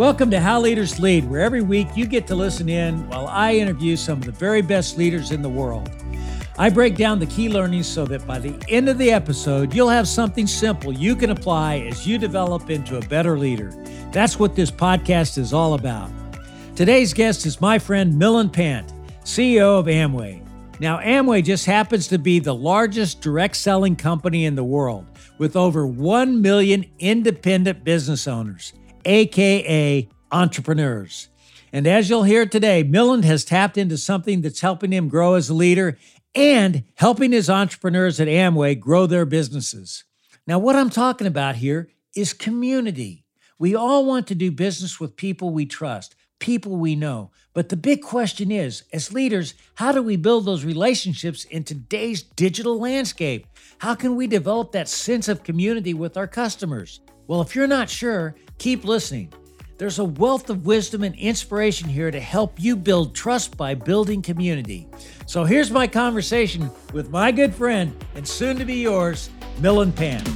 Welcome to How Leaders Lead, where every week you get to listen in while I interview some of the very best leaders in the world. I break down the key learnings so that by the end of the episode, you'll have something simple you can apply as you develop into a better leader. That's what this podcast is all about. Today's guest is my friend Milind Pant, CEO of Amway. Now, Amway just happens to be the largest direct selling company in the world with over 1 million independent business owners aka entrepreneurs. And as you'll hear today, Milind has tapped into something that's helping him grow as a leader and helping his entrepreneurs at Amway grow their businesses. Now, what I'm talking about here is community. We all want to do business with people we trust, people we know. But the big question is as leaders, how do we build those relationships in today's digital landscape? How can we develop that sense of community with our customers? Well, if you're not sure, keep listening. There's a wealth of wisdom and inspiration here to help you build trust by building community. So here's my conversation with my good friend and soon to be yours, Milind Pant.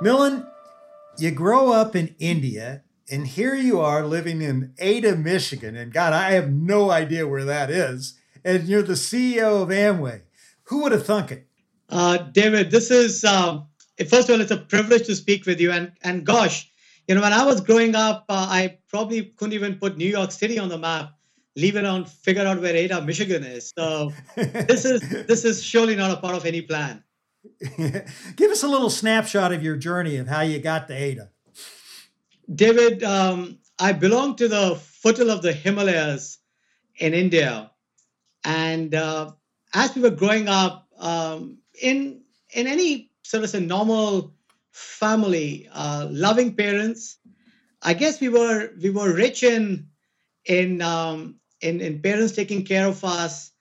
Milind, you grow up in India and here you are living in Ada, Michigan. And God, I have no idea where that is. And you're the CEO of Amway. Who would have thunk it? Uh, David, this is, uh, first of all, it's a privilege to speak with you. And, and gosh, you know, when I was growing up, uh, I probably couldn't even put New York City on the map, leave it on, figure out where Ada, Michigan is. So this is this is surely not a part of any plan. Give us a little snapshot of your journey of how you got to Ada. David, um, I belong to the foothill of the Himalayas in India. And uh, as we were growing up um, in in any sort of a normal family, uh, loving parents, I guess we were we were rich in in um, in, in parents taking care of us.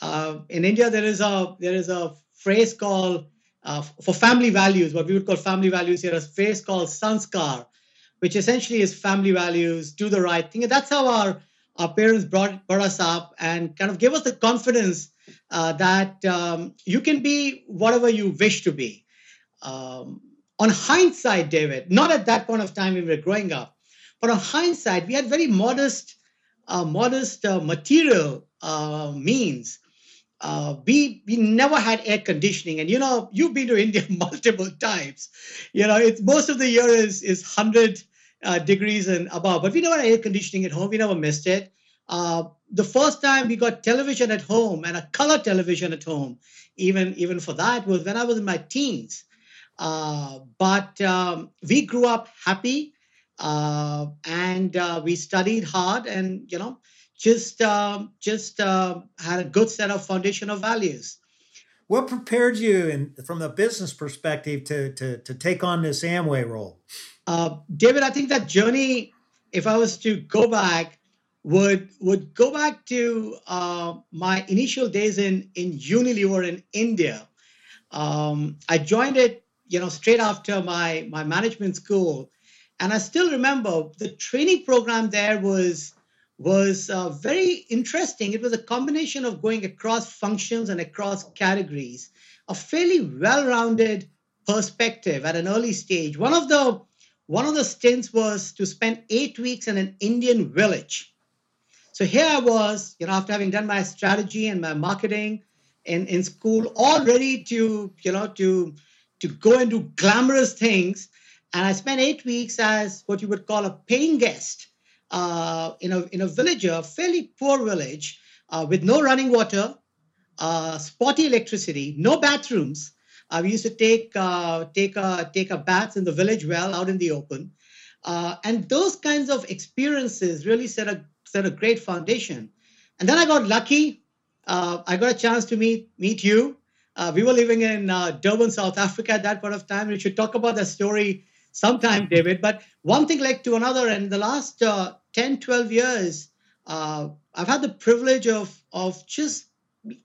Uh, in India, there is a there is a phrase called uh, for family values, what we would call family values here, a phrase called sanskar, which essentially is family values, do the right thing. And that's how our our parents brought brought us up and kind of gave us the confidence uh, that um, you can be whatever you wish to be. Um, on hindsight, David, not at that point of time we were growing up, but on hindsight, we had very modest, uh, modest uh, material uh, means. Uh, we we never had air conditioning, and you know you've been to India multiple times. You know it's most of the year is is hundred uh, degrees and above, but we never had air conditioning at home. We never missed it. Uh, the first time we got television at home and a color television at home, even even for that was when I was in my teens. Uh, but um, we grew up happy uh, and uh, we studied hard and you know just um, just uh, had a good set of foundational values. What prepared you, in, from the business perspective, to, to to take on this Amway role? Uh, David, I think that journey, if I was to go back, would would go back to uh, my initial days in in Unilever in India. Um, I joined it, you know, straight after my my management school, and I still remember the training program there was was uh, very interesting. It was a combination of going across functions and across categories, a fairly well-rounded perspective at an early stage. One of the one of the stints was to spend eight weeks in an Indian village so here I was, you know, after having done my strategy and my marketing in, in school, all ready to, you know, to to go and do glamorous things. And I spent eight weeks as what you would call a paying guest uh, in a in a village, a fairly poor village, uh, with no running water, uh, spotty electricity, no bathrooms. Uh, we used to take uh, take a take a bath in the village well out in the open, uh, and those kinds of experiences really set a set a great foundation. And then I got lucky. Uh, I got a chance to meet meet you. Uh, we were living in uh, Durban, South Africa at that point of time. We should talk about that story sometime, David. But one thing led to another. And the last uh, 10, 12 years, uh, I've had the privilege of, of just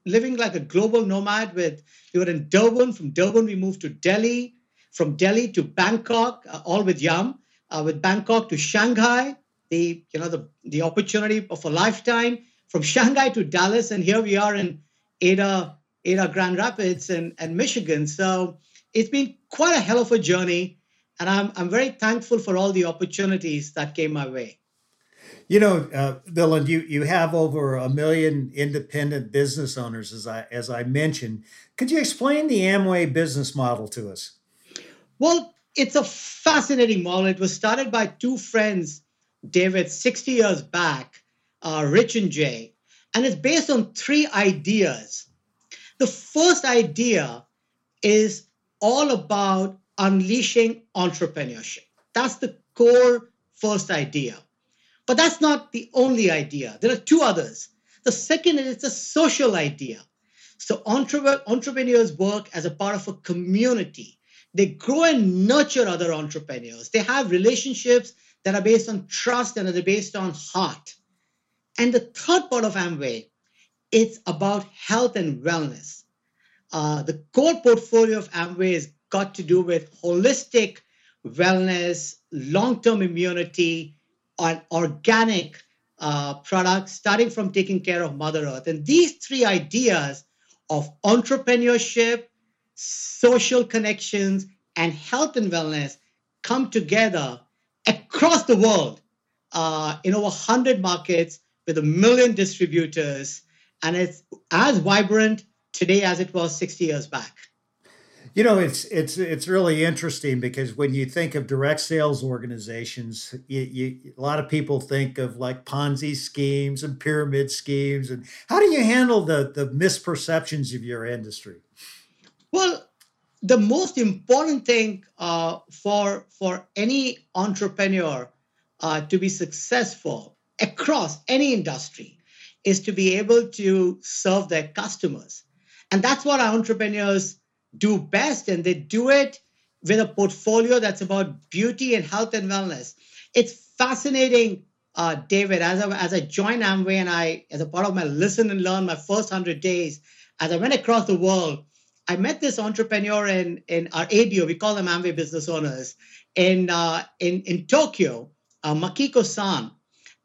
living like a global nomad with, we were in Durban. From Durban, we moved to Delhi. From Delhi to Bangkok, uh, all with Yum. with Bangkok to Shanghai, the you know the the opportunity of a lifetime from Shanghai to Dallas, and here we are in Ada Ada Grand Rapids and and Michigan. So it's been quite a hell of a journey, and I'm I'm very thankful for all the opportunities that came my way. You know, uh, you you have over a million independent business owners, as I as I mentioned. Could you explain the Amway business model to us? Well, it's a fascinating model. It was started by two friends, David, 60 years back, uh, Rich and Jay, and it's based on three ideas. The first idea is all about unleashing entrepreneurship. That's the core first idea. But that's not the only idea. There are two others. The second is a social idea. So entrepreneurs work as a part of a community. They grow and nurture other entrepreneurs. They have relationships that are based on trust and that are based on heart. And the third part of Amway, it's about health and wellness. Uh, the core portfolio of Amway has got to do with holistic wellness, long-term immunity, and organic uh, products, starting from taking care of Mother Earth. And these three ideas of entrepreneurship, social connections, and health and wellness come together across the world uh, in over 100 markets with a million distributors. And it's as vibrant today as it was 60 years back. You know, it's it's it's really interesting because when you think of direct sales organizations, you, you, a lot of people think of like Ponzi schemes and pyramid schemes. And how do you handle the the misperceptions of your industry? Well, the most important thing uh, for for any entrepreneur uh, to be successful across any industry is to be able to serve their customers, and that's what our entrepreneurs do best, and they do it with a portfolio that's about beauty and health and wellness. It's fascinating, uh, David. As I, as I joined Amway and I, as a part of my listen and learn, my first hundred days, as I went across the world, I met this entrepreneur in in our ABO. We call them Amway business owners in uh, in in Tokyo, uh, Makiko-san,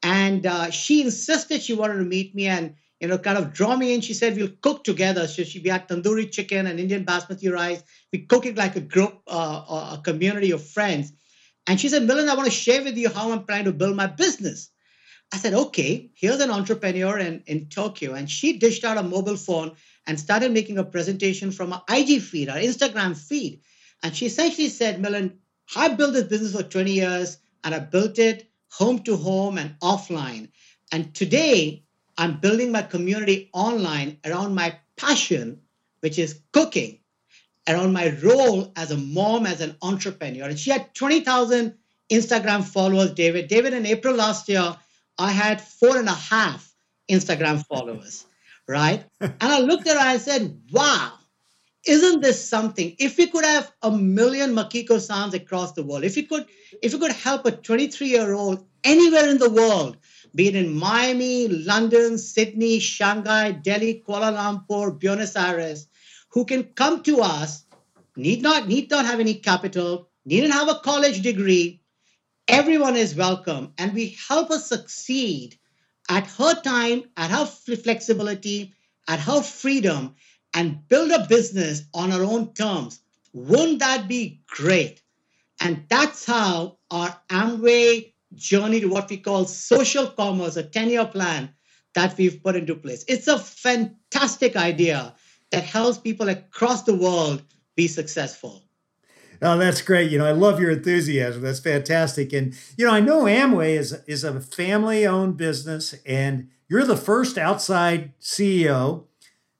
and uh, she insisted she wanted to meet me and you know, kind of draw me in. She said, we'll cook together. So she, we had tandoori chicken and Indian basmati rice. We cook it like a group, uh, a community of friends. And she said, Milind, I want to share with you how I'm trying to build my business. I said, okay, here's an entrepreneur in, in Tokyo. And she dished out a mobile phone and started making a presentation from our IG feed, our Instagram feed. And she essentially said, Milind, I built this business for 20 years and I built it home to home and offline. And today, I'm building my community online around my passion, which is cooking, around my role as a mom, as an entrepreneur. And she had 20,000 Instagram followers, David. David, in April last year, I had four and a half Instagram followers, right? and I looked at her and I said, wow, isn't this something? If we could have a million Makiko Sans across the world, if we could, if we could help a 23 year old anywhere in the world be it in Miami, London, Sydney, Shanghai, Delhi, Kuala Lumpur, Buenos Aires, who can come to us, need not need not have any capital, needn't have a college degree. Everyone is welcome, and we help us succeed at her time, at her flexibility, at her freedom, and build a business on her own terms. Wouldn't that be great? And that's how our Amway journey to what we call social commerce, a 10 year plan that we've put into place. It's a fantastic idea that helps people across the world be successful. Oh, that's great. You know, I love your enthusiasm. That's fantastic. And, you know, I know Amway is, is a family owned business and you're the first outside CEO.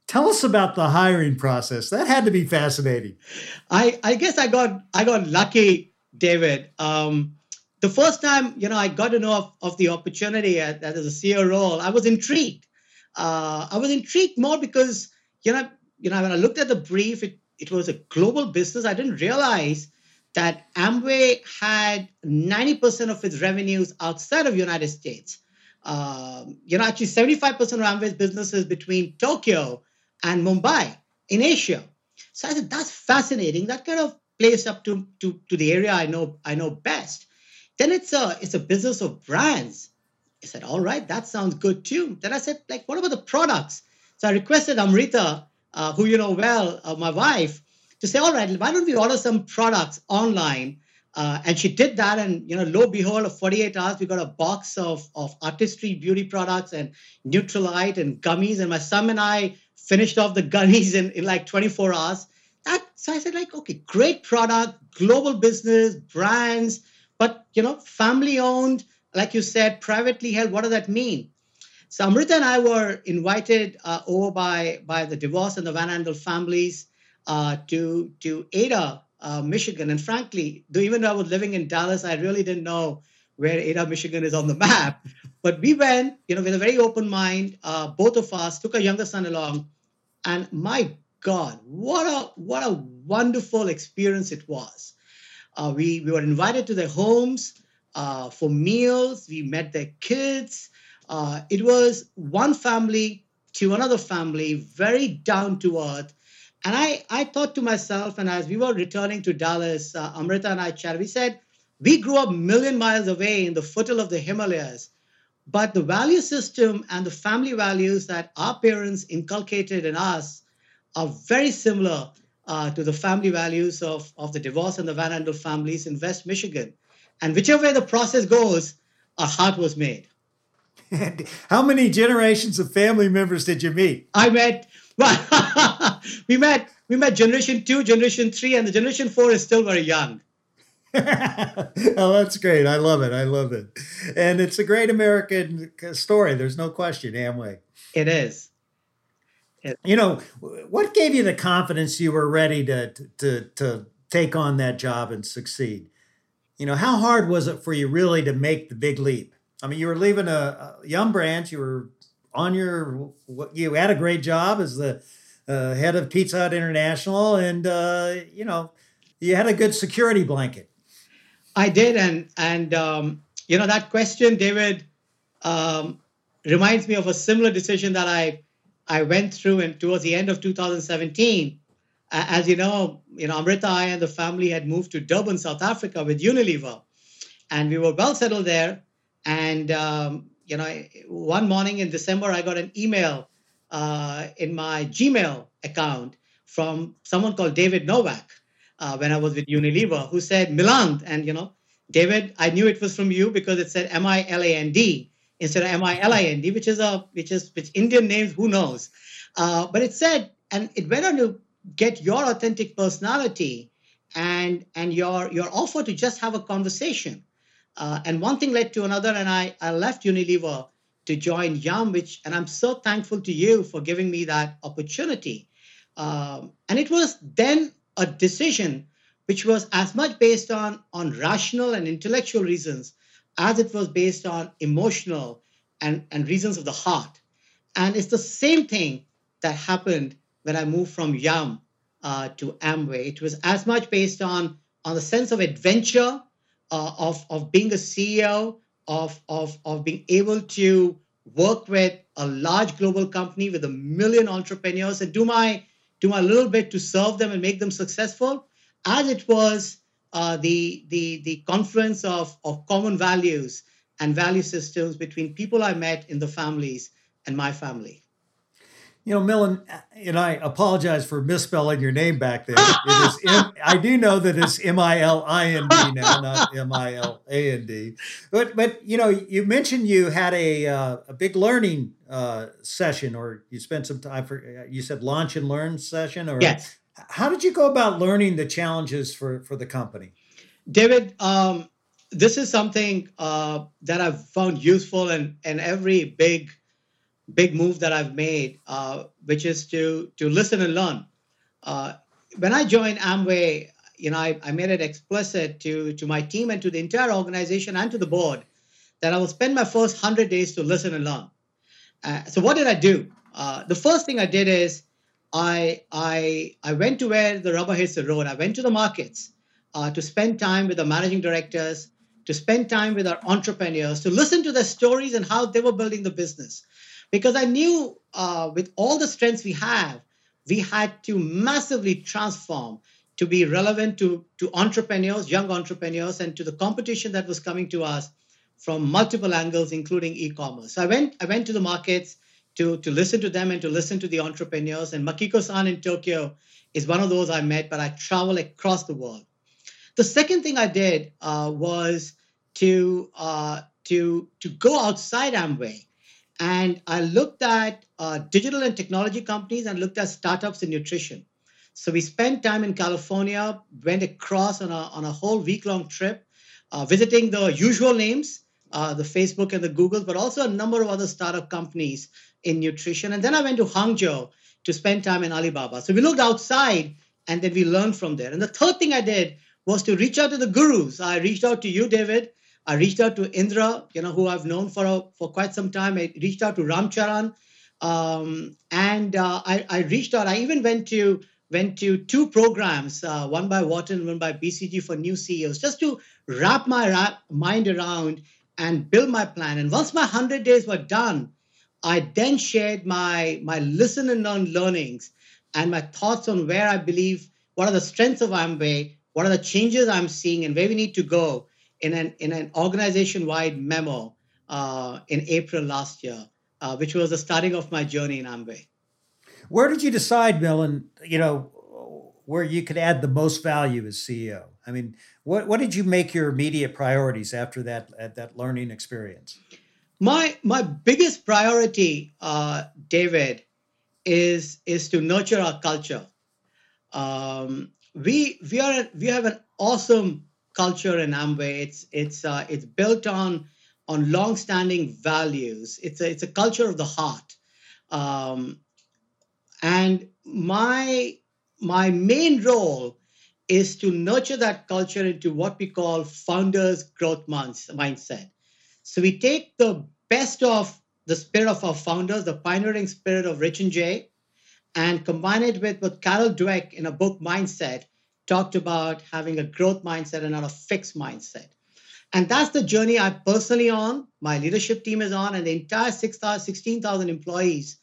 Tell us about the hiring process. That had to be fascinating. I, I guess I got I got lucky, David. Um, the first time you know I got to know of, of the opportunity as, as a CEO role, I was intrigued. Uh, I was intrigued more because you know you know when I looked at the brief, it it was a global business. I didn't realize that Amway had 90% of its revenues outside of United States. Um, you know, actually 75% of Amway's business is between Tokyo and Mumbai in Asia. So I said, that's fascinating. That kind of plays up to, to, to the area I know I know best. Then it's a it's a business of brands. I said, all right, that sounds good too. Then I said, like, what about the products? So I requested Amrita, uh, who you know well, uh, my wife. to say, all right, why don't we order some products online? Uh, and she did that, and you know, lo behold, of 48 hours, we got a box of of artistry beauty products and Nutrilite and gummies. And my son and I finished off the gummies in, in like 24 hours. That so I said, like, okay, great product, global business, brands, but you know, family owned, like you said, privately held. What does that mean? So Amrita and I were invited uh, over by by the DeVos and the Van Andel families uh, to to Ada, uh, Michigan. And frankly, though even though I was living in Dallas, I really didn't know where Ada, Michigan is on the map. But we went, you know, with a very open mind. Uh, both of us took our younger son along, and my God, what a what a wonderful experience it was. Uh, we we were invited to their homes uh, for meals. We met their kids. Uh, it was one family to another family, very down to earth. And I, I thought to myself, and as we were returning to Dallas, uh, Amrita and I chatted, we said, we grew up million miles away in the foothills of the Himalayas, but the value system and the family values that our parents inculcated in us are very similar uh, to the family values of, of the DeVos and the Van Andel families in West Michigan. And whichever way the process goes, our heart was made. And how many generations of family members did you meet? I met well, we met we met generation two, generation three, and the generation four is still very young. oh, that's great. I love it. I love it. And it's a great American story. There's no question, Amway. It is. It- you know, what gave you the confidence you were ready to, to, to take on that job and succeed? You know, how hard was it for you really to make the big leap? I mean, you were leaving a, a Yum branch, you were on your, you had a great job as the uh, head of Pizza Hut International, and, uh, you know, you had a good security blanket. I did, and and um, you know that question, David, um, reminds me of a similar decision that I I went through and towards the end of 2017. Uh, as you know, you know Amrita I and the family had moved to Durban, South Africa with Unilever, and we were well settled there. And um, you know, one morning in December, I got an email uh, in my Gmail account from someone called David Novak uh, when I was with Unilever, who said Miland, and you know, David, I knew it was from you because it said M I L A N D instead of M I L I N D, which is a which is which Indian names, who knows? Uh, but it said, and it went on to get your authentic personality and and your your offer to just have a conversation. Uh, and one thing led to another, and I I left Unilever to join Yum, which and I'm so thankful to you for giving me that opportunity. Um, and it was then a decision which was as much based on, on rational and intellectual reasons as it was based on emotional and, and reasons of the heart. And it's the same thing that happened when I moved from Yum uh, to Amway. It was as much based on, on the sense of adventure, uh, of, of being a CEO, of, of, of being able to work with a large global company with a million entrepreneurs and do my do my little bit to serve them and make them successful, as it was uh, the, the, the confluence of, of common values and value systems between people I met in the families and my family. You know, Millen, and I apologize for misspelling your name back there. It is M- I do know that it's M I L I N D now, not M I L A N D. But but you know, you mentioned you had a uh, a big learning uh, session, or you spent some time for you said launch and learn session, or yes. How did you go about learning the challenges for for the company? David, um, this is something uh, that I've found useful in in every big big move that I've made, uh, which is to to listen and learn. Uh, when I joined Amway, you know, I, I made it explicit to to my team and to the entire organization and to the board that I will spend my first hundred days to listen and learn. Uh, so what did I do? Uh, the first thing I did is I I I went to where the rubber hits the road. I went to the markets uh, to spend time with the managing directors, to spend time with our entrepreneurs, to listen to their stories and how they were building the business because I knew uh, with all the strengths we have, we had to massively transform to be relevant to, to entrepreneurs, young entrepreneurs, and to the competition that was coming to us from multiple angles, including e-commerce. So I went, I went to the markets to, to listen to them and to listen to the entrepreneurs. And Makiko san in Tokyo is one of those I met, but I travel across the world. The second thing I did uh, was to, uh, to, to go outside Amway. And I looked at uh, digital and technology companies and looked at startups in nutrition. So we spent time in California, went across on a, on a whole week long trip, uh, visiting the usual names, uh, the Facebook and the Google, but also a number of other startup companies in nutrition. And then I went to Hangzhou to spend time in Alibaba. So we looked outside and then we learned from there. And the third thing I did was to reach out to the gurus. I reached out to you, David. I reached out to Indra, you know, who I've known for a, for quite some time. I reached out to Ram Charan, um, and uh, I, I, reached out. I even went to went to two programs, uh, one by Wharton, one by BCG for new CEOs, just to wrap my ra- mind around and build my plan. And once my hundred days were done, I then shared my my listen and learn learnings and my thoughts on where I believe what are the strengths of Amway, what are the changes I'm seeing, and where we need to go in an in an organization wide memo uh, in April last year, uh, which was the starting of my journey in Amway. Where did you decide, Milind? You know where you could add the most value as CEO. I mean, what what did you make your immediate priorities after that that learning experience? My my biggest priority, uh, David, is is to nurture our culture. Um, we we are we have an awesome culture in Amway. It's it's uh, it's built on on long-standing values. It's a it's a culture of the heart, um, and my my main role is to nurture that culture into what we call founders growth mindset. So we take the best of the spirit of our founders, the pioneering spirit of Rich and Jay, and combine it with what Carol Dweck in a book Mindset talked about having a growth mindset and not a fixed mindset. And that's the journey I'm personally on, my leadership team is on, and the entire 16,000 employees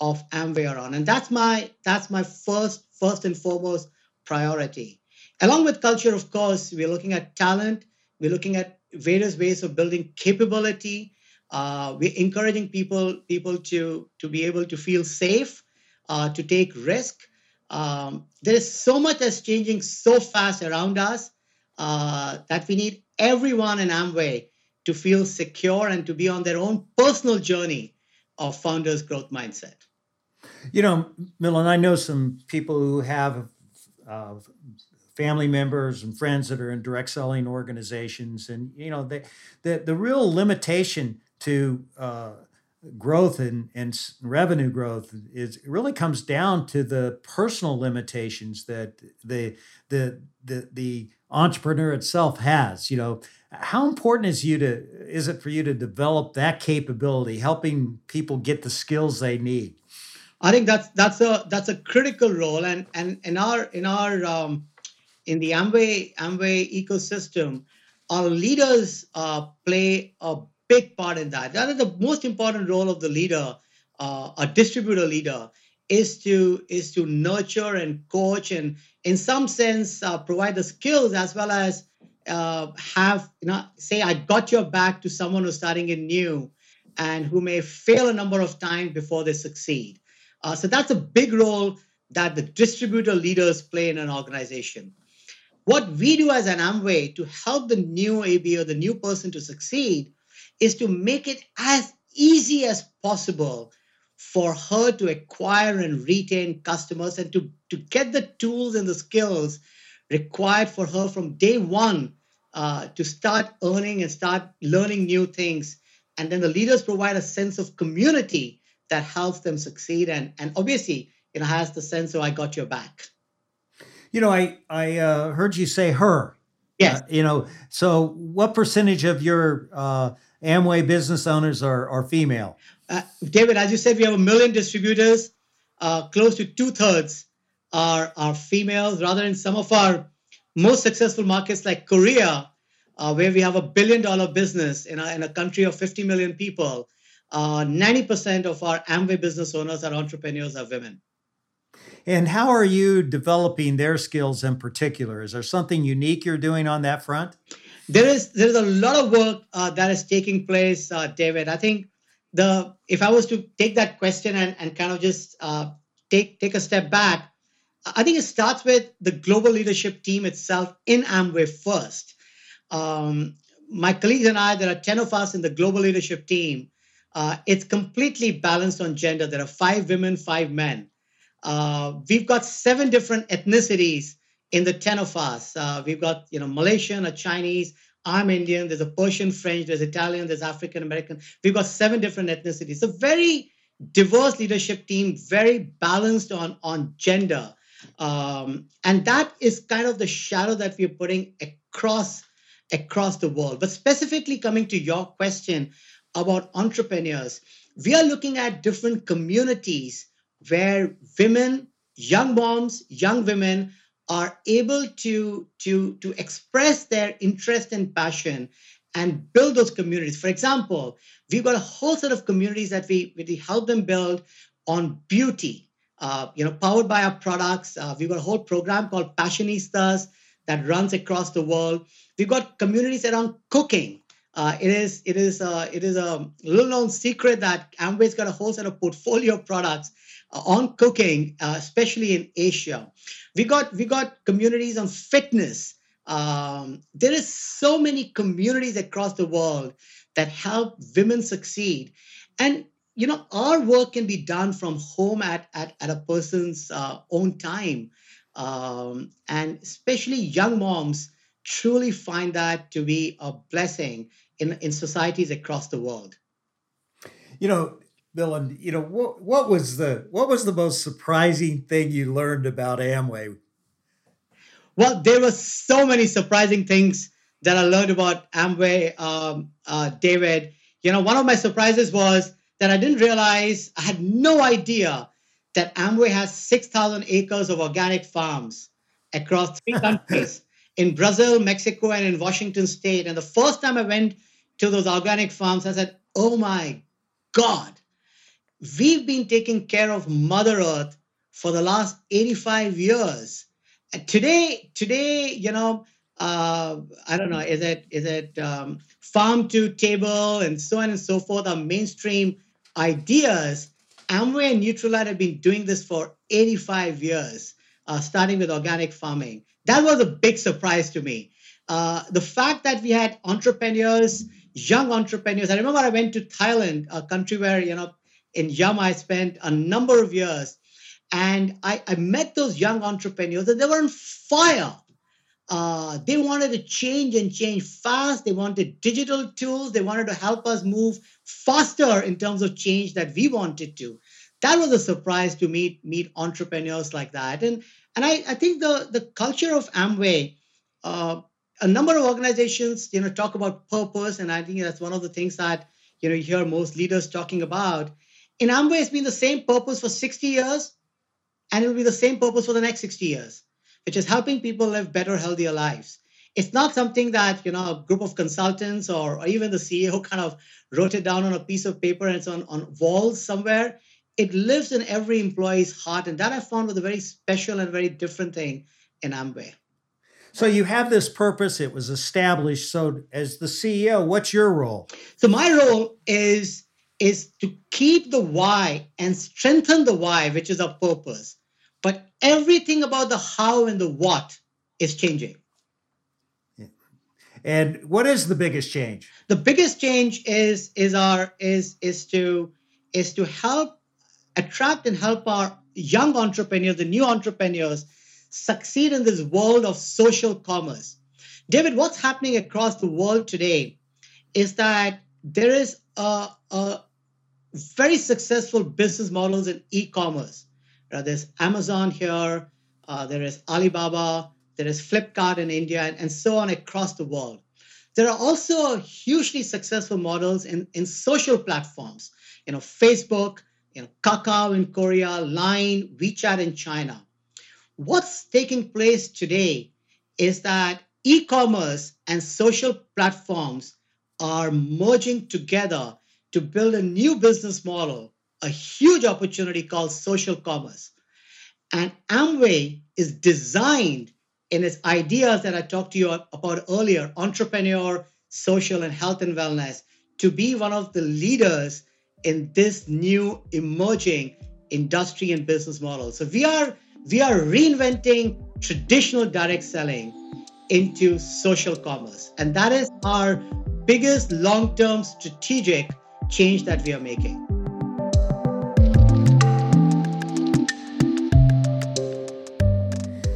of Amway are on. And that's my that's my first first and foremost priority. Along with culture, of course, we're looking at talent. We're looking at various ways of building capability. Uh, we're encouraging people people to to be able to feel safe, uh, to take risk, um, there is so much that's changing so fast around us uh, that we need everyone in Amway to feel secure and to be on their own personal journey of founders growth mindset. You know, Milind, I know some people who have uh, family members and friends that are in direct selling organizations, and you know, the the real limitation to uh, growth and, and revenue growth is really comes down to the personal limitations that the the the the entrepreneur itself has you know? How important is you to is it for you to develop that capability helping people get the skills they need? I think that's that's a that's a critical role and and in our in our um, in the amway amway ecosystem our leaders uh, play a big part in that. That is the most important role of the leader, uh, a distributor leader, is to is to nurture and coach and in some sense uh, provide the skills as well as uh, have you know say I got your back to someone who's starting in new and who may fail a number of times before they succeed. Uh, so that's a big role that the distributor leaders play in an organization. What we do as an Amway to help the new AB or the new person to succeed is to make it as easy as possible for her to acquire and retain customers and to, to get the tools and the skills required for her from day one uh, to start earning and start learning new things. And then the leaders provide a sense of community that helps them succeed and, and obviously you know has the sense of I got your back. You know, I I uh, heard you say her. Yes. Uh, you know, so what percentage of your uh, Amway business owners are, are female? Uh, David, as you said, we have a million distributors. Uh, close to two thirds are, are females. Rather, in some of our most successful markets like Korea, uh, where we have a billion dollar business in a, in a country of 50 million people, 90% uh, of our Amway business owners are entrepreneurs, are women. And how are you developing their skills in particular? Is there something unique you're doing on that front? There is there is a lot of work uh, that is taking place, uh, David. I think the if I was to take that question and, and kind of just uh, take take a step back, I think it starts with the global leadership team itself in Amway first. Um, my colleagues and I, there are 10 of us in the global leadership team. Uh, it's completely balanced on gender. There are five women, five men. Uh, we've got seven different ethnicities in the 10 of us. Uh, we've got, you know, Malaysian, a Chinese, I'm Indian, there's a Persian, French, there's Italian, there's African American. We've got seven different ethnicities. A very diverse leadership team, very balanced on, on gender. Um, and that is kind of the shadow that we're putting across across the world. But specifically coming to your question about entrepreneurs, we are looking at different communities where women, young moms, young women are able to, to, to express their interest and passion and build those communities. For example, we've got a whole set of communities that we, we help them build on beauty, uh, you know, powered by our products. Uh, we've got a whole program called Passionistas that runs across the world. We've got communities around cooking. Uh, it is it is uh, it is a little known secret that Amway's got a whole set of portfolio products uh, on cooking, uh, especially in Asia. We got we got communities on fitness. Um, there is so many communities across the world that help women succeed, and you know our work can be done from home at at, at a person's uh, own time, um, and especially young moms truly find that to be a blessing in in societies across the world. You know, Bill, and you know what what was the what was the most surprising thing you learned about Amway? Well, there were so many surprising things that I learned about Amway, um, uh, David. You know, one of my surprises was that I didn't realize I had no idea that Amway has six thousand acres of organic farms across three countries in Brazil, Mexico, and in Washington State. And the first time I went to those organic farms, I said, "Oh my God." we've been taking care of Mother Earth for the last 85 years. And today, today, you know, uh, I don't know, is it is it um, farm to table and so on and so forth are mainstream ideas. Amway and Nutrilite have been doing this for 85 years, uh, starting with organic farming. That was a big surprise to me. Uh, the fact that we had entrepreneurs, young entrepreneurs. I remember I went to Thailand, a country where you know in Yum, I spent a number of years. And I, I met those young entrepreneurs and they were on fire. Uh, they wanted to change and change fast. They wanted digital tools. They wanted to help us move faster in terms of change that we wanted to. That was a surprise to meet meet entrepreneurs like that. And and I, I think the the culture of Amway, uh, a number of organizations, you know, talk about purpose, and I think that's one of the things that you know you hear most leaders talking about in Amway, it's been the same purpose for 60 years, and it will be the same purpose for the next 60 years, which is helping people live better, healthier lives. It's not something that you know a group of consultants or, or even the CEO kind of wrote it down on a piece of paper and it's on, on walls somewhere. It lives in every employee's heart, and that I found was a very special and very different thing in Amway. So you have this purpose, it was established. So as the CEO, what's your role? So my role is is to keep the why and strengthen the why, which is our purpose. But everything about the how and the what is changing. And what is the biggest change? The biggest change is is our is is to is to help attract and help our young entrepreneurs, the new entrepreneurs, succeed in this world of social commerce. David, what's happening across the world today is that there is a, a very successful business models in e-commerce. Uh, there's Amazon here, uh, there is Alibaba, there is Flipkart in India, and, and so on across the world. There are also hugely successful models in, in social platforms, you know, Facebook, you know, Kakao in Korea, Line, WeChat in China. What's taking place today is that e-commerce and social platforms are merging together to build a new business model, a huge opportunity called social commerce. And Amway is designed in its ideas that I talked to you about earlier entrepreneur, social, and health and wellness to be one of the leaders in this new emerging industry and business model. So we are we are reinventing traditional direct selling into social commerce. And that is our biggest long-term strategic change that we are making.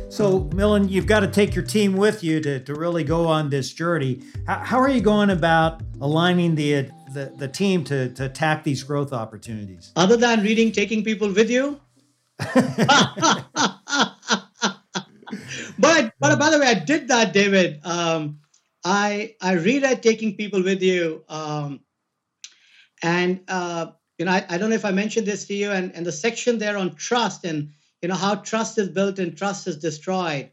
So, Milind, you've got to take your team with you to, to really go on this journey. How, how are you going about aligning the, the, the team to, to attack these growth opportunities? Other than reading Taking People With You? but but by the way, I did that, David. Um, I I read Taking People With You, um, and uh, you know I, I don't know if I mentioned this to you, and, and the section there on trust and you know how trust is built and trust is destroyed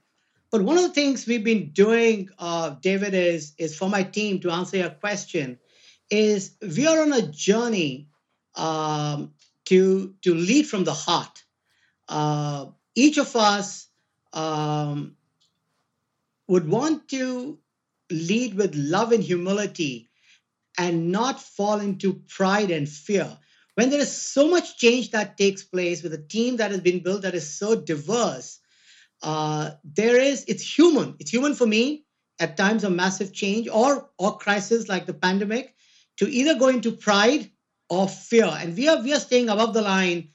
but one of the things we've been doing uh, david is is for my team to answer your question is we are on a journey um, to to lead from the heart. Uh, each of us um, would want to lead with love and humility and not fall into pride and fear. When there is so much change that takes place with a team that has been built that is so diverse uh, there is it's human. It's human for me. At times of massive change or or crisis like the pandemic to either go into pride or fear and we are we are staying above the line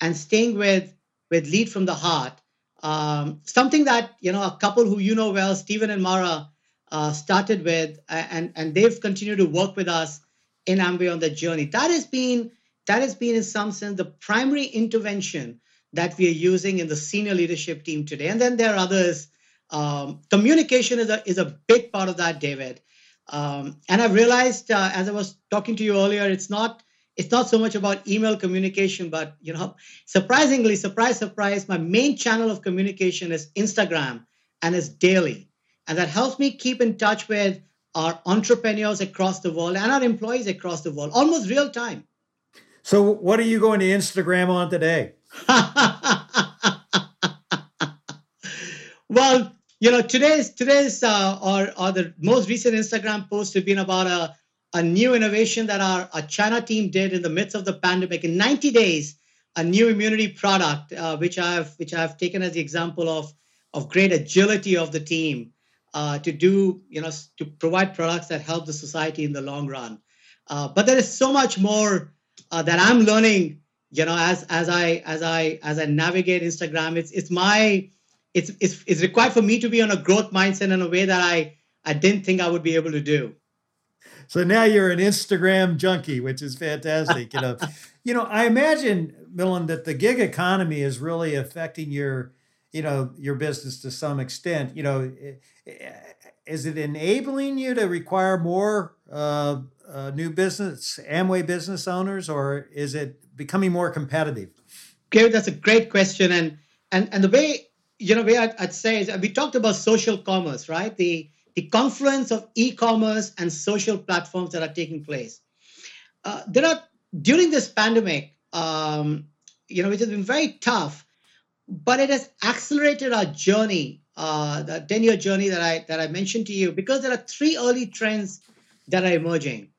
and staying with with lead from the heart um, something that you know a couple who you know well stephen and mara uh, started with and and they've continued to work with us in amway on the journey that has been that has been, in some sense, the primary intervention that we are using in the senior leadership team today. And then there are others. Um, communication is a, is a big part of that, David. Um, and I've realized, uh, as I was talking to you earlier, it's not it's not so much about email communication, but you know, surprisingly, surprise, surprise, my main channel of communication is Instagram and it's daily. And that helps me keep in touch with our entrepreneurs across the world and our employees across the world, almost real time. So, what are you going to Instagram on today? well, you know, today's today's uh, or or the most recent Instagram post have been about a a new innovation that our, our China team did in the midst of the pandemic. In 90 days, a new immunity product, uh, which I've which I've taken as the example of of great agility of the team uh, to do, you know, to provide products that help the society in the long run. Uh, but there is so much more uh, that I'm learning, you know, as as I as I as I navigate Instagram. It's it's my it's it's it's required for me to be on a growth mindset in a way that I I didn't think I would be able to do. So now you're an Instagram junkie, which is fantastic. You know, you know, I imagine, Milind, that the gig economy is really affecting your, you know, your business to some extent. You know, is it enabling you to require more uh, uh, new business Amway business owners, or is it becoming more competitive? Okay, that's a great question, and and and the way you know way I'd, I'd say is we talked about social commerce, right? The the confluence of e-commerce and social platforms that are taking place. Uh, there are during this pandemic, um, you know, which has been very tough, but it has accelerated our journey, uh, the 10-year journey that I that I mentioned to you, because there are three early trends that are emerging.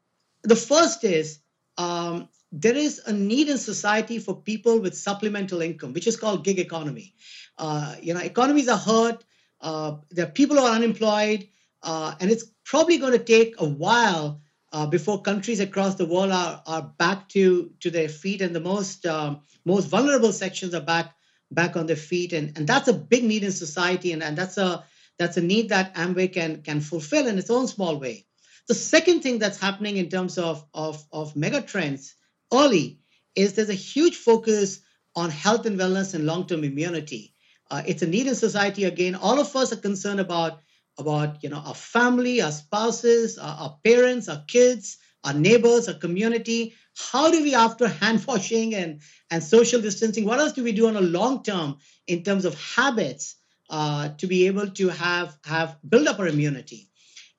The first is um, there is a need in society for people with supplemental income, which is called gig economy. Uh, you know, economies are hurt. Uh, there are people who are unemployed, uh, and it's probably going to take a while uh, before countries across the world are, are back to, to their feet, and the most um, most vulnerable sections are back back on their feet, and, and that's a big need in society, and, and that's a that's a need that Amway can can fulfill in its own small way. The second thing that's happening in terms of, of, of mega trends early is there's a huge focus on health and wellness and long-term immunity. Uh, it's a need in society again. All of us are concerned about about you know our family, our spouses, our, our parents, our kids, our neighbors, our community. How do we, after hand washing and and social distancing, what else do we do on a long term in terms of habits uh, to be able to have have build up our immunity?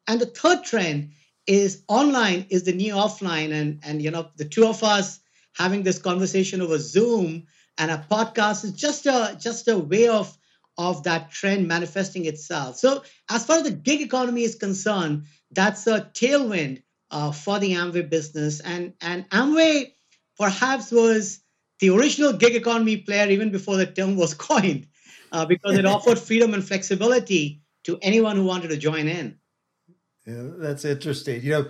And the third trend is online is the new offline. And and you know the two of us having this conversation over zoom and a podcast is just a just a way of of that trend manifesting itself. So as far as the gig economy is concerned that's a tailwind uh, for the amway business. And and amway perhaps was the original gig economy player even before the term was coined, uh, because it offered freedom and flexibility to anyone who wanted to join in. That's interesting. You know,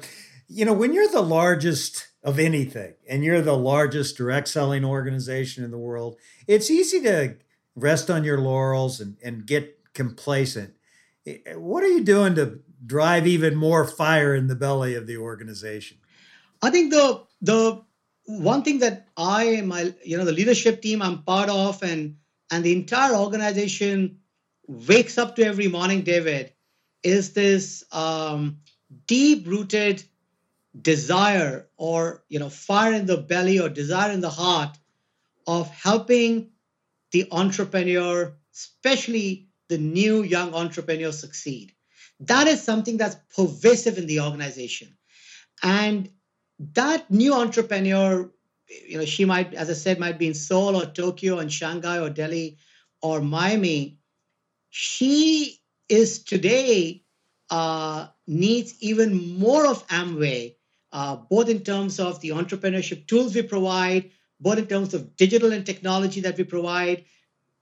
you know when you're the largest of anything and you're the largest direct selling organization in the world, it's easy to rest on your laurels and, and get complacent. What are you doing to drive even more fire in the belly of the organization? I think the the one thing that I and my you know the leadership team I'm part of and and the entire organization wakes up to every morning, David, is this um, deep rooted desire or you know fire in the belly or desire in the heart of helping the entrepreneur, especially the new young entrepreneur, succeed. That is something that's pervasive in the organization. And that new entrepreneur, you know, she might, as I said, might be in Seoul or Tokyo and Shanghai or Delhi or Miami. She is today uh, needs even more of Amway, uh, both in terms of the entrepreneurship tools we provide, both in terms of digital and technology that we provide,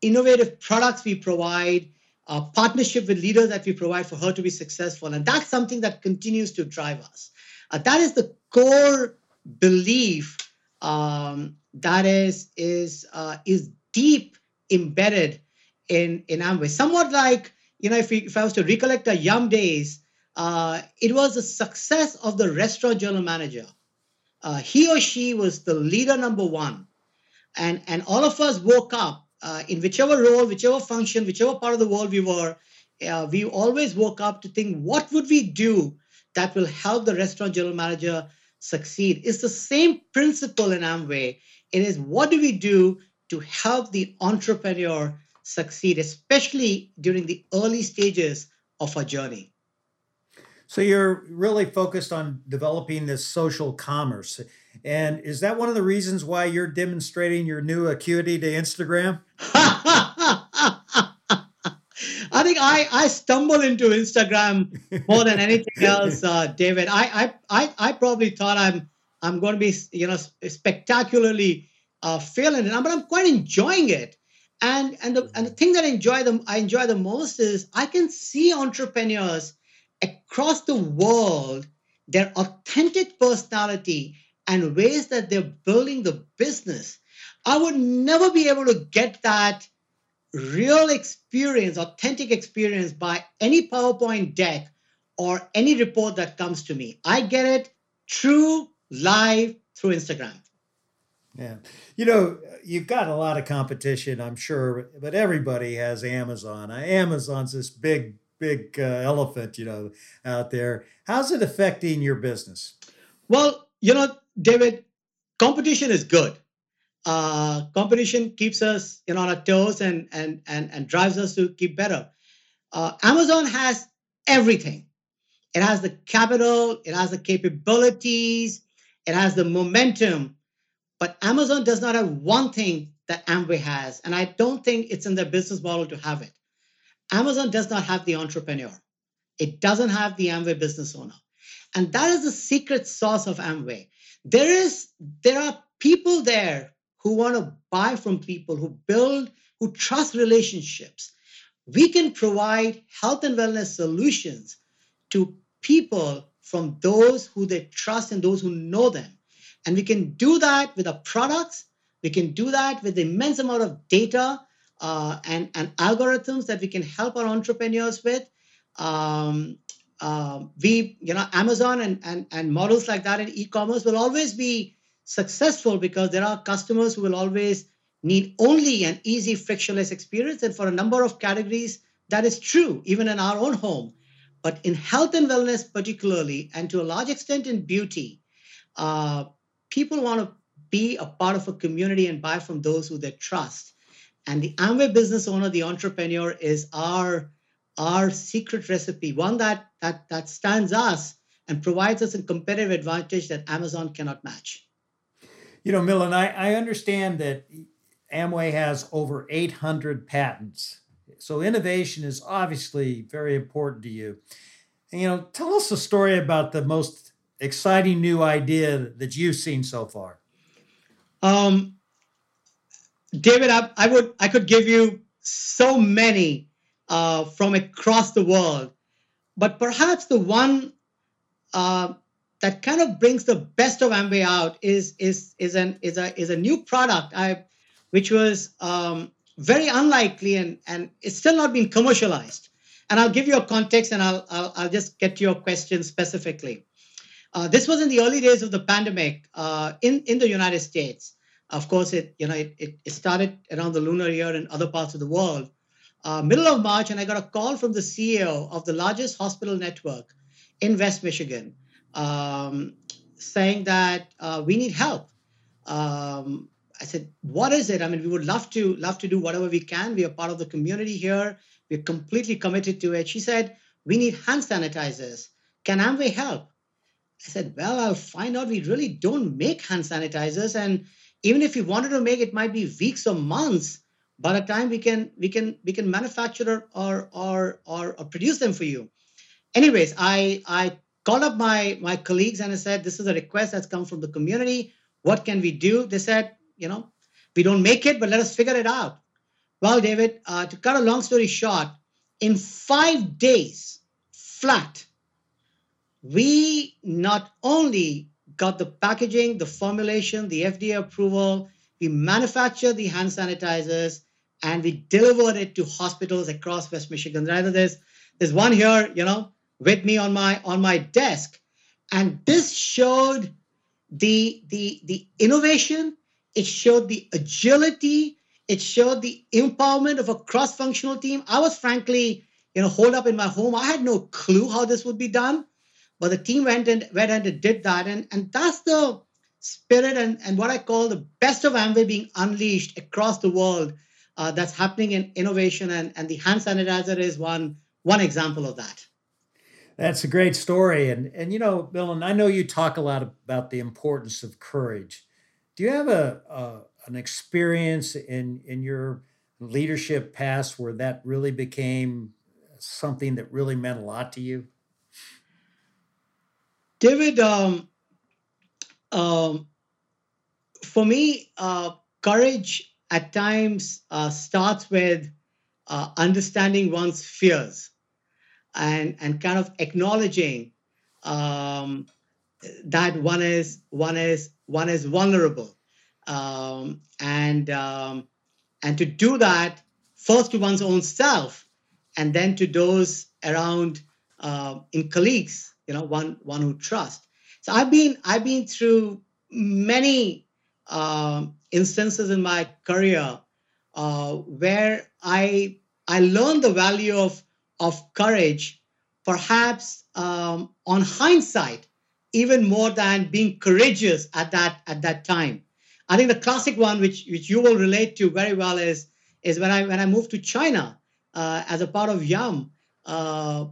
innovative products we provide, uh, partnership with leaders that we provide for her to be successful. And that's something that continues to drive us. Uh, that is the core belief um, that is is uh, is deep embedded in in Amway. Somewhat like you know, if, we, if I was to recollect the Yum days, uh, it was the success of the restaurant general manager. Uh, he or she was the leader number one, and and all of us woke up uh, in whichever role, whichever function, whichever part of the world we were, uh, we always woke up to think, what would we do that will help the restaurant general manager succeed? It's the same principle in Amway. It is what do we do to help the entrepreneur succeed, especially during the early stages of our journey. So you're really focused on developing this social commerce. And is that one of the reasons why you're demonstrating your new acuity to Instagram? I think I, I stumble into Instagram more than anything else, uh, David. I, I, I, I probably thought I'm I'm going to be you know spectacularly uh, failing it, but I'm quite enjoying it. And and the and the mm-hmm. thing that I enjoy the I enjoy the most is I can see entrepreneurs across the world, their authentic personality and ways that they're building the business. I would never be able to get that real experience, authentic experience by any PowerPoint deck or any report that comes to me. I get it true live through Instagram. Yeah. You know, you've got a lot of competition, I'm sure, but everybody has Amazon. Amazon's this big big uh, elephant, you know, out there. How's it affecting your business? Well, you know, David, competition is good. Uh, competition keeps us you know, on our toes and and and and drives us to keep better. Uh, Amazon has everything. It has the capital, it has the capabilities, it has the momentum, but Amazon does not have one thing that Amway has, and I don't think it's in their business model to have it. Amazon does not have the entrepreneur. It doesn't have the Amway business owner. And that is the secret sauce of Amway. There is there are people there who want to buy from people who build who trust relationships. We can provide health and wellness solutions to people from those who they trust and those who know them. And we can do that with our products. We can do that with the immense amount of data uh, and, and algorithms that we can help our entrepreneurs with. Um, uh, we, you know, Amazon and, and, and models like that in e-commerce will always be successful because there are customers who will always need only an easy, frictionless experience. And for a number of categories, that is true, even in our own home. But in health and wellness, particularly, and to a large extent in beauty, uh, people want to be a part of a community and buy from those who they trust. And the Amway business owner, the entrepreneur, is our our secret recipe, one that that that stands us and provides us a competitive advantage that Amazon cannot match. You know, Milind, I, I understand that Amway has over 800 patents. So innovation is obviously very important to you. And, you know, tell us a story about the most exciting new idea that you've seen so far. Um, David, I, I would I could give you so many uh, from across the world, but perhaps the one uh, that kind of brings the best of Amway out is is is an is a is a new product I, which was um, very unlikely and and it's still not been commercialized. And I'll give you a context, and I'll I'll, I'll just get to your question specifically. Uh, this was in the early days of the pandemic uh, in in the United States. Of course, it you know it, it, started around the lunar year in other parts of the world. Uh, middle of March, and I got a call from the CEO of the largest hospital network in West Michigan, um, saying that uh, we need help. Um, I said, "What is it? I mean, we would love to love to do whatever we can. We are part of the community here. We're completely committed to it." She said, "We need hand sanitizers. Can Amway help?" I said, "Well, I'll find out. We really don't make hand sanitizers, and even if we wanted to make it might be weeks or months. By the time we can we can we can manufacture or or or, or produce them for you. Anyways i i called up my my colleagues and i said this is a request that's come from the community. What can we do? They said you know we don't make it but let us figure it out. Well david uh, to cut a long story short in five days flat we not only got the packaging, the formulation, the FDA approval. We manufactured the hand sanitizers and we delivered it to hospitals across West Michigan. Rather, there's there's one here, you know, with me on my on my desk, and this showed the the the innovation. It showed the agility. It showed the empowerment of a cross-functional team. I was frankly, you know, holed up in my home. I had no clue how this would be done. But the team went and went and did that. And, and that's the spirit and, and what I call the best of Amway being unleashed across the world uh, that's happening in innovation. And, and the hand sanitizer is one, one example of that. That's a great story. And, and you know, Bill, and I know you talk a lot about the importance of courage. Do you have a, a an experience in, in your leadership past where that really became something that really meant a lot to you? David, um, um, for me, uh, courage at times uh, starts with uh, understanding one's fears and and kind of acknowledging um, that one is one is one is vulnerable. Um, and um, and to do that first to one's own self and then to those around uh, in colleagues you know one one who trusts. So i've been i've been through many uh, instances in my career uh, where i i learned the value of of courage perhaps um, on hindsight even more than being courageous at that at that time. I think the classic one which which you will relate to very well is is when i when i moved to china uh, as a part of yum uh,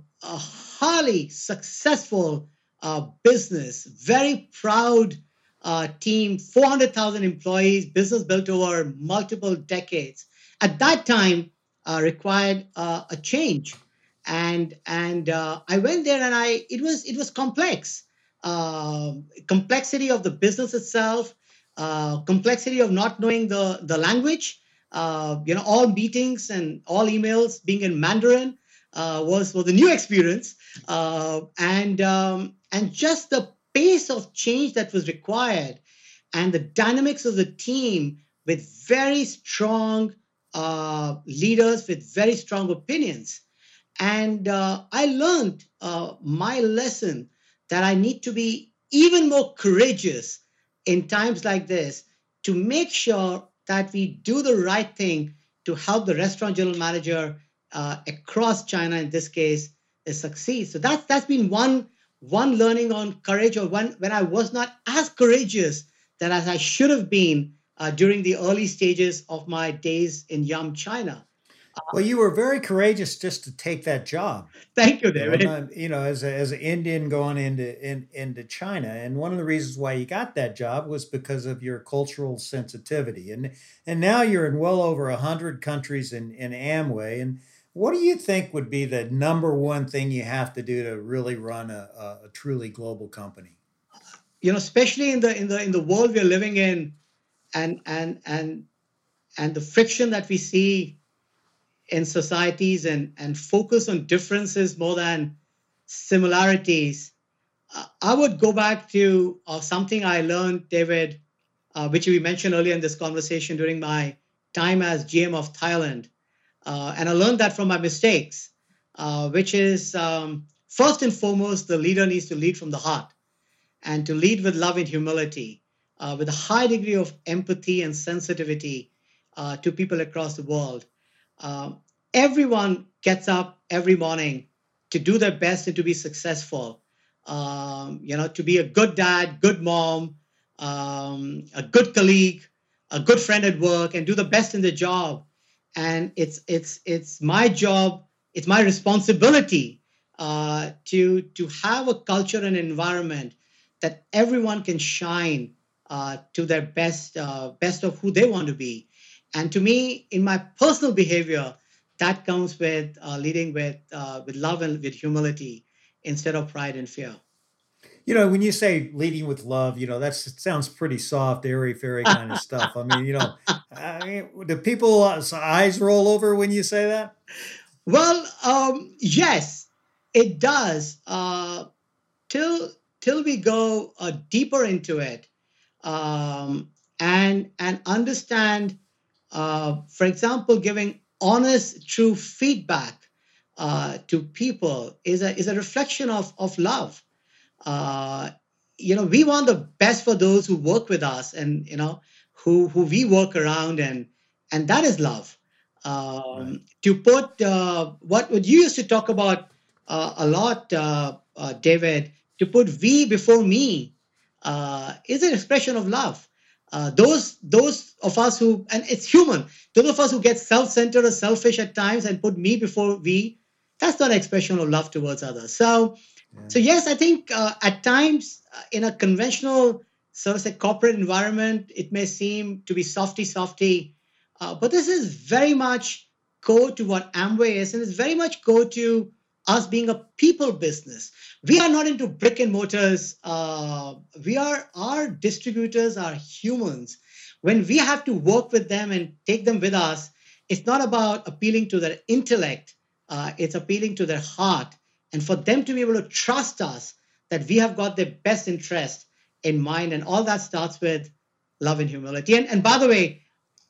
highly successful uh, business, very proud uh, team, 400,000 employees, business built over multiple decades. At that time, uh, required uh, a change, and and uh, I went there, and I it was it was complex, um, complexity of the business itself, uh, complexity of not knowing the the language. you know, all meetings and all emails being in Mandarin was was a new experience, uh, and um, and just the pace of change that was required, and the dynamics of the team with very strong uh, leaders with very strong opinions, and uh, I learned uh, my lesson that I need to be even more courageous in times like this to make sure that we do the right thing to help the restaurant general manager uh, across China in this case is succeed. So that's that's been one one learning on courage, or one when I was not as courageous that as I should have been uh, during the early stages of my days in Yum China. Well, you were very courageous just to take that job. Thank you, David. You know, you know as a, as an Indian going into in, into China, and one of the reasons why you got that job was because of your cultural sensitivity, and and now you're in well over a hundred countries in in Amway, and what do you think would be the number one thing you have to do to really run a, a, a truly global company? You know, especially in the in the in the world we're living in, and and and and the friction that we see in societies and and focus on differences more than similarities i would go back to uh, something i learned david uh, which we mentioned earlier in this conversation during my time as gm of thailand uh, and i learned that from my mistakes uh, which is um, first and foremost the leader needs to lead from the heart and to lead with love and humility uh, with a high degree of empathy and sensitivity uh, to people across the world. Um, everyone gets up every morning to do their best and to be successful. Um, you know, to be a good dad, good mom, um, a good colleague, a good friend at work, and do the best in the job. And it's it's it's my job, it's my responsibility uh, to to have a culture and environment that everyone can shine uh, to their best uh, best of who they want to be. And to me in my personal behavior that comes with uh, leading with uh, with love and with humility instead of pride and fear you know when you say leading with love you know that sounds pretty soft airy fairy kind of stuff. I mean you know I mean, do people's eyes roll over when you say that? Well um, yes it does. Uh, till till we go uh, deeper into it um, and and understand, uh, for example, giving honest, true feedback uh, to people is a is a reflection of of love. Uh, you know, we want the best for those who work with us, and you know, who who we work around, and and that is love. Um, right. To put uh, what what you used to talk about uh, a lot, uh, David, to put we before me uh, is an expression of love. Uh, those those of us who and it's human those of us who get self-centered or selfish at times and put me before we that's not an expression of love towards others so so yes i think uh, at times uh, in a conventional of say corporate environment it may seem to be softy softy uh, but this is very much core to what amway is and it's very much core to us being a people business. We are not into brick and mortars uh, we are our distributors are humans. When we have to work with them and take them with us it's not about appealing to their intellect uh, it's appealing to their heart and for them to be able to trust us that we have got their best interest in mind and all that starts with love and humility and, and by the way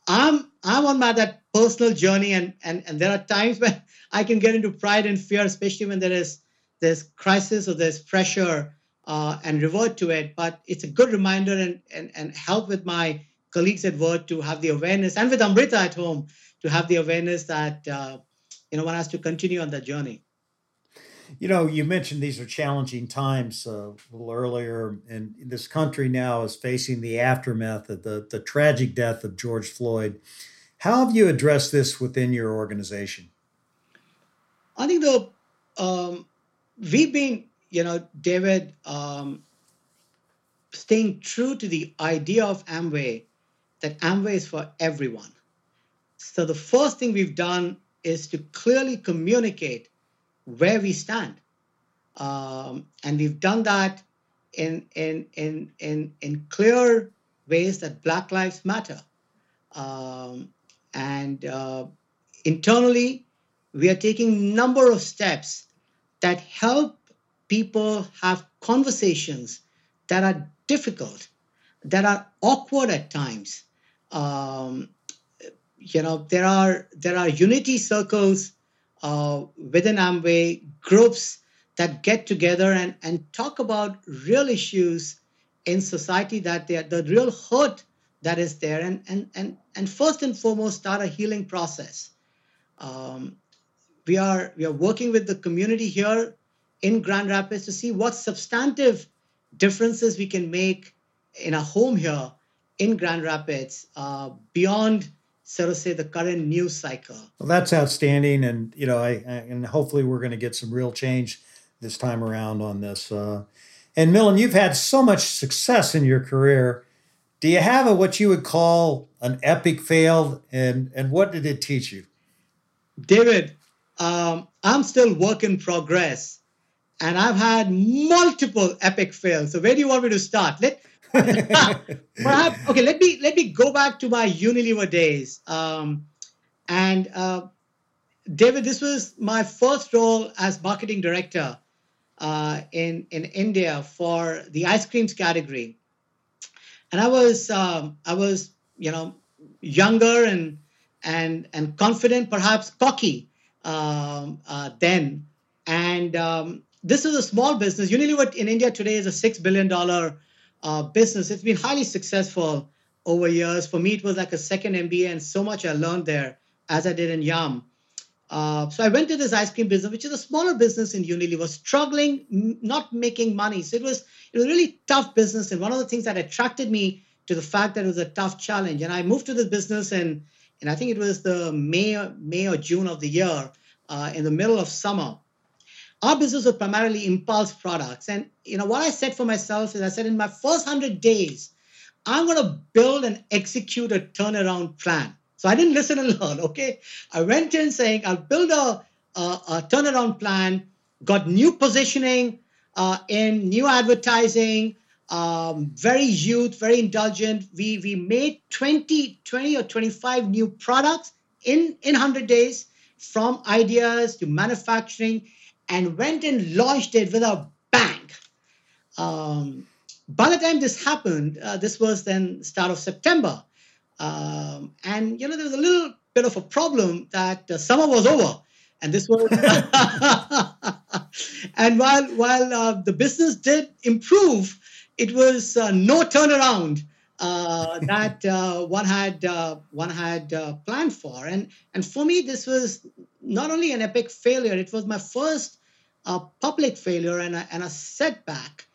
i'm i'm on my that personal journey and, and and there are times when i can get into pride and fear especially when there is this crisis or there's pressure uh, and revert to it. But it's a good reminder and, and, and help with my colleagues at work to have the awareness and with Amrita at home to have the awareness that, uh, you know, one has to continue on that journey. You know, you mentioned these are challenging times uh, a little earlier, and this country now is facing the aftermath of the, the tragic death of George Floyd. How have you addressed this within your organization? I think the um, we've been, you know, David, um, staying true to the idea of Amway that Amway is for everyone. So the first thing we've done is to clearly communicate where we stand. Um, and we've done that in, in, in, in, in clear ways that Black Lives Matter. Um, and uh, internally, we are taking number of steps that help people have conversations that are difficult, that are awkward at times. Um, you know, there are there are unity circles uh, within Amway, groups that get together and, and talk about real issues in society that they are, the real hurt that is there and, and, and, and first and foremost start a healing process. Um, we are we are working with the community here in Grand Rapids to see what substantive differences we can make in a home here in Grand Rapids uh, beyond so to say the current news cycle. Well, that's outstanding, and you know, I, I and hopefully we're going to get some real change this time around on this. Uh, and Milind, you've had so much success in your career. Do you have a what you would call an epic fail, and and what did it teach you? David, um, I'm still work in progress, and I've had multiple epic fails. So where do you want me to start? Let Perhaps okay. Let me let me go back to my Unilever days. Um, and uh, David, this was my first role as marketing director uh, in in India for the ice creams category, and I was um, I was you know younger and and and confident, perhaps cocky um, uh, then, and um, this is a small business. Unilever in India today is a six billion dollar uh, business. It's been highly successful over years. For me, it was like a second MBA, and so much I learned there as I did in Yum. Uh, so I went to this ice cream business, which is a smaller business in Unilever, struggling, m- not making money. So it was it was really tough business, and one of the things that attracted me to the fact that it was a tough challenge. And I moved to this business, and and I think it was the May May or June of the year, uh, in the middle of summer. Our business was primarily impulse products, and you know what I said for myself is I said in my first hundred days, I'm going to build and execute a turnaround plan. So I didn't listen and learn. Okay, I went in saying I'll build a, a, a turnaround plan. Got new positioning uh, in new advertising. Um, very youth, very indulgent. We we made 20, 20 or 25 new products in in 100 days from ideas to manufacturing and went and launched it with a bang. Um, by the time this happened, uh, this was then start of September. Um, and you know there was a little bit of a problem that uh, summer was over, and this was. and while while uh, the business did improve, it was uh, no turnaround that uh, one had uh, one had planned for. And and for me, this was not only an epic failure; it was my first public failure and a, and a setback,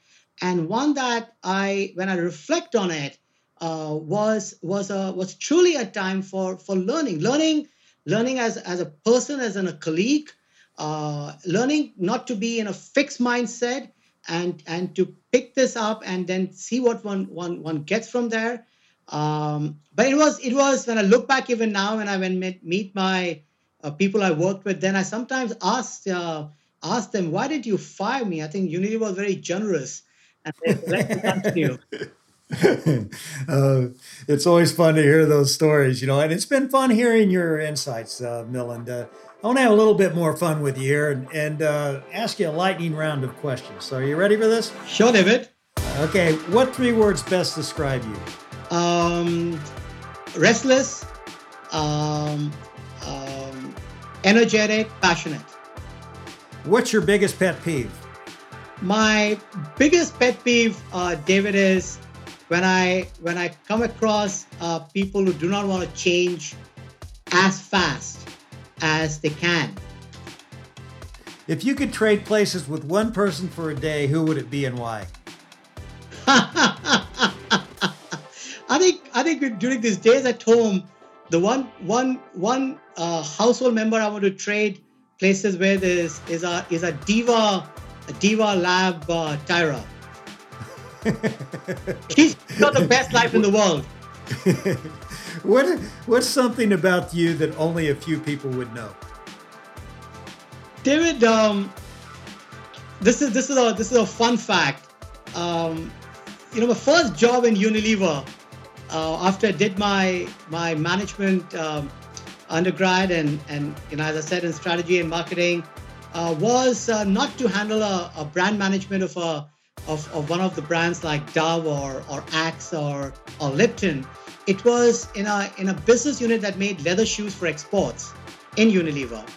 and one that I, when I reflect on it, uh, was was a was truly a time for for learning, learning, learning as as a person, as an, a colleague, uh, learning not to be in a fixed mindset and and to pick this up and then see what one one one gets from there. Um, but it was it was when I look back even now when I when meet, meet my uh, people I worked with, then I sometimes ask uh, ask them why did you fire me? I think Unity was very generous and let continue. uh, it's always fun to hear those stories, you know, and it's been fun hearing your insights, uh. I want to have a little bit more fun with you here and, and uh, ask you a lightning round of questions. So, are you ready for this? Sure, David. Okay, what three words best describe you? Um, restless, um, um, energetic, passionate. What's your biggest pet peeve? My biggest pet peeve, uh, David, is when I when I come across uh, people who do not want to change as fast as they can. If you could trade places with one person for a day, who would it be and why? I think I think during these days at home, the one one one uh, household member I want to trade places with is is a is a diva a diva lab uh, Tyra. She's got the best life in the world. what what's something about you that only a few people would know? David, um, this is this is a this is a fun fact. Um, you know, my first job in Unilever, uh, after I did my my management um, undergrad and and you know, as I said in strategy and marketing, uh, was uh, not to handle a, a brand management of a of, of one of the brands like Dove or, or Axe or, or Lipton. It was in a, in a business unit that made leather shoes for exports in Unilever.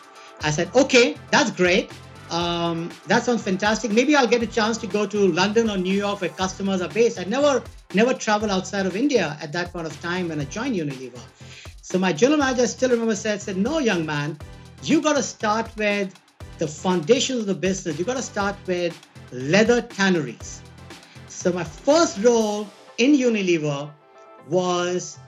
I said, okay, that's great. Um, that sounds fantastic. Maybe I'll get a chance to go to London or New York where customers are based. I never never traveled outside of India at that point of time when I joined Unilever. So my general manager still remember said, said, no, young man, you got to start with the foundations of the business. You got to start with leather tanneries. So my first role in Unilever was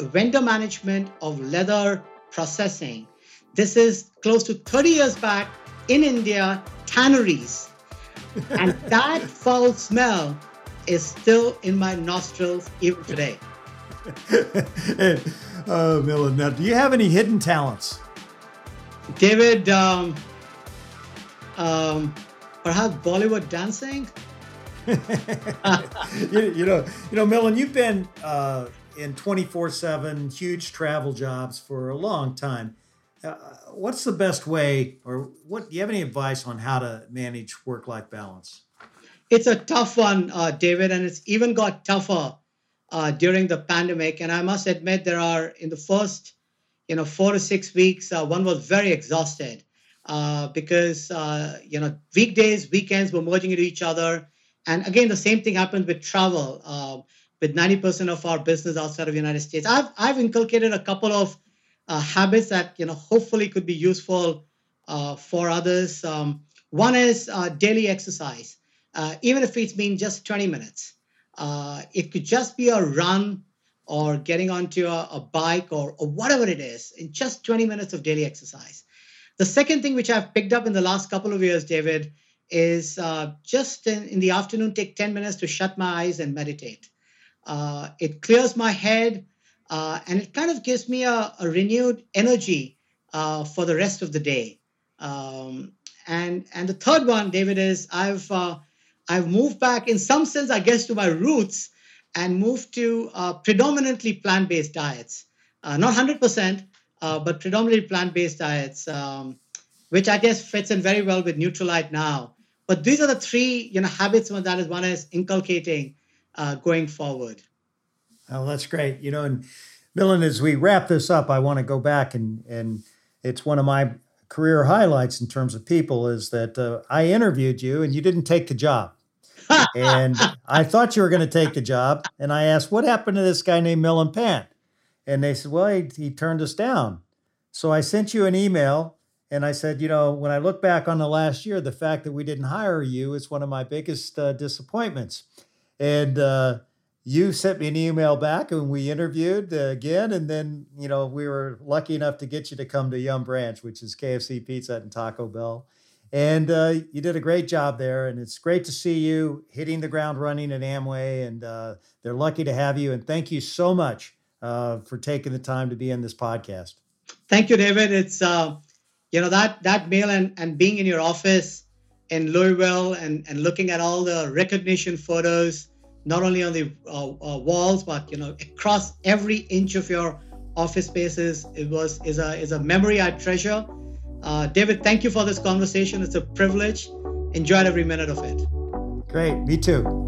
vendor management of leather processing. This is close to 30 years back in India, tanneries. and that foul smell is still in my nostrils even today. oh, Milind, now do you have any hidden talents? David, um, um, perhaps Bollywood dancing? you, you, know, you know, Milind, you've been uh, in 24/7 huge travel jobs for a long time. Uh, what's the best way, or what? Do you have any advice on how to manage work-life balance? It's a tough one, uh, David, and it's even got tougher uh, during the pandemic. And I must admit, there are in the first, you know, four to six weeks, uh, one was very exhausted uh, because uh, you know weekdays, weekends were merging into each other. And again, the same thing happened with travel. Uh, with 90% of our business outside of the United States, I've I've inculcated a couple of uh, habits that you know hopefully could be useful uh, for others. Um, one is uh, daily exercise, even if it's been just 20 minutes. it could just be a run or getting onto a, a bike or, or whatever it is in just 20 minutes of daily exercise the second thing which I've picked up in the last couple of years, David, is uh, just in, in, the afternoon, take 10 minutes to shut my eyes and meditate. Uh, it clears my head uh, and it kind of gives me a, a renewed energy uh, for the rest of the day. Um, and and the third one, David, is I've uh, I've moved back in some sense, I guess, to my roots and moved to uh, predominantly plant-based diets. not 100%, uh, but predominantly plant-based diets, um, which I guess fits in very well with Nutrilite now. But these are the three, you know, habits. One that is one is inculcating uh, going forward. Oh, that's great. You know, and Milind, as we wrap this up, I want to go back and and it's one of my career highlights in terms of people is that uh, I interviewed you and you didn't take the job. and I thought you were going to take the job. And I asked, what happened to this guy named Milind Pant? And they said, well, he, he turned us down. So I sent you an email and I said, you know, when I look back on the last year, the fact that we didn't hire you is one of my biggest uh, disappointments. And uh, you sent me an email back and we interviewed uh, again. And then, you know, we were lucky enough to get you to come to Yum Brands, which is KFC Pizza and Taco Bell. And uh, you did a great job there. And it's great to see you hitting the ground running at Amway. And uh, they're lucky to have you. And thank you so much uh, for taking the time to be in this podcast. Thank you, David. It's you know that that mail and and being in your office in Louisville and and looking at all the recognition photos, not only on the uh, uh, walls but you know across every inch of your office spaces. It was is a is a memory I treasure. Uh, David, thank you for this conversation. It's a privilege. Enjoyed every minute of it. Great. Me too.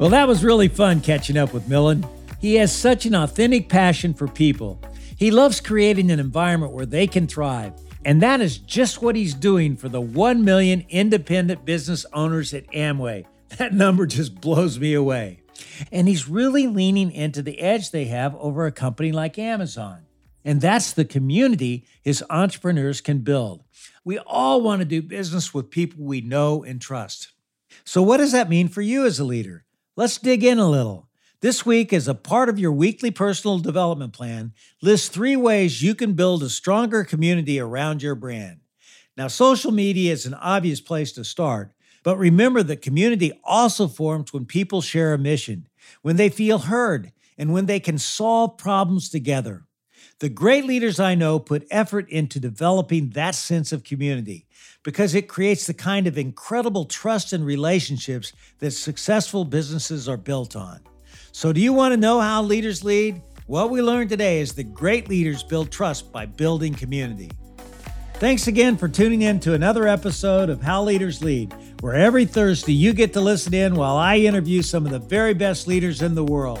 Well, that was really fun catching up with Milind. He has such an authentic passion for people. He loves creating an environment where they can thrive. And that is just what he's doing for the 1 million independent business owners at Amway. That number just blows me away. And he's really leaning into the edge they have over a company like Amazon. And that's the community his entrepreneurs can build. We all want to do business with people we know and trust. So, what does that mean for you as a leader? Let's dig in a little. This week, as a part of your weekly personal development plan, list three ways you can build a stronger community around your brand. Now, social media is an obvious place to start, but remember that community also forms when people share a mission, when they feel heard, and when they can solve problems together. The great leaders I know put effort into developing that sense of community because it creates the kind of incredible trust and relationships that successful businesses are built on. So, do you want to know how leaders lead? What we learned today is that great leaders build trust by building community. Thanks again for tuning in to another episode of How Leaders Lead, where every Thursday you get to listen in while I interview some of the very best leaders in the world.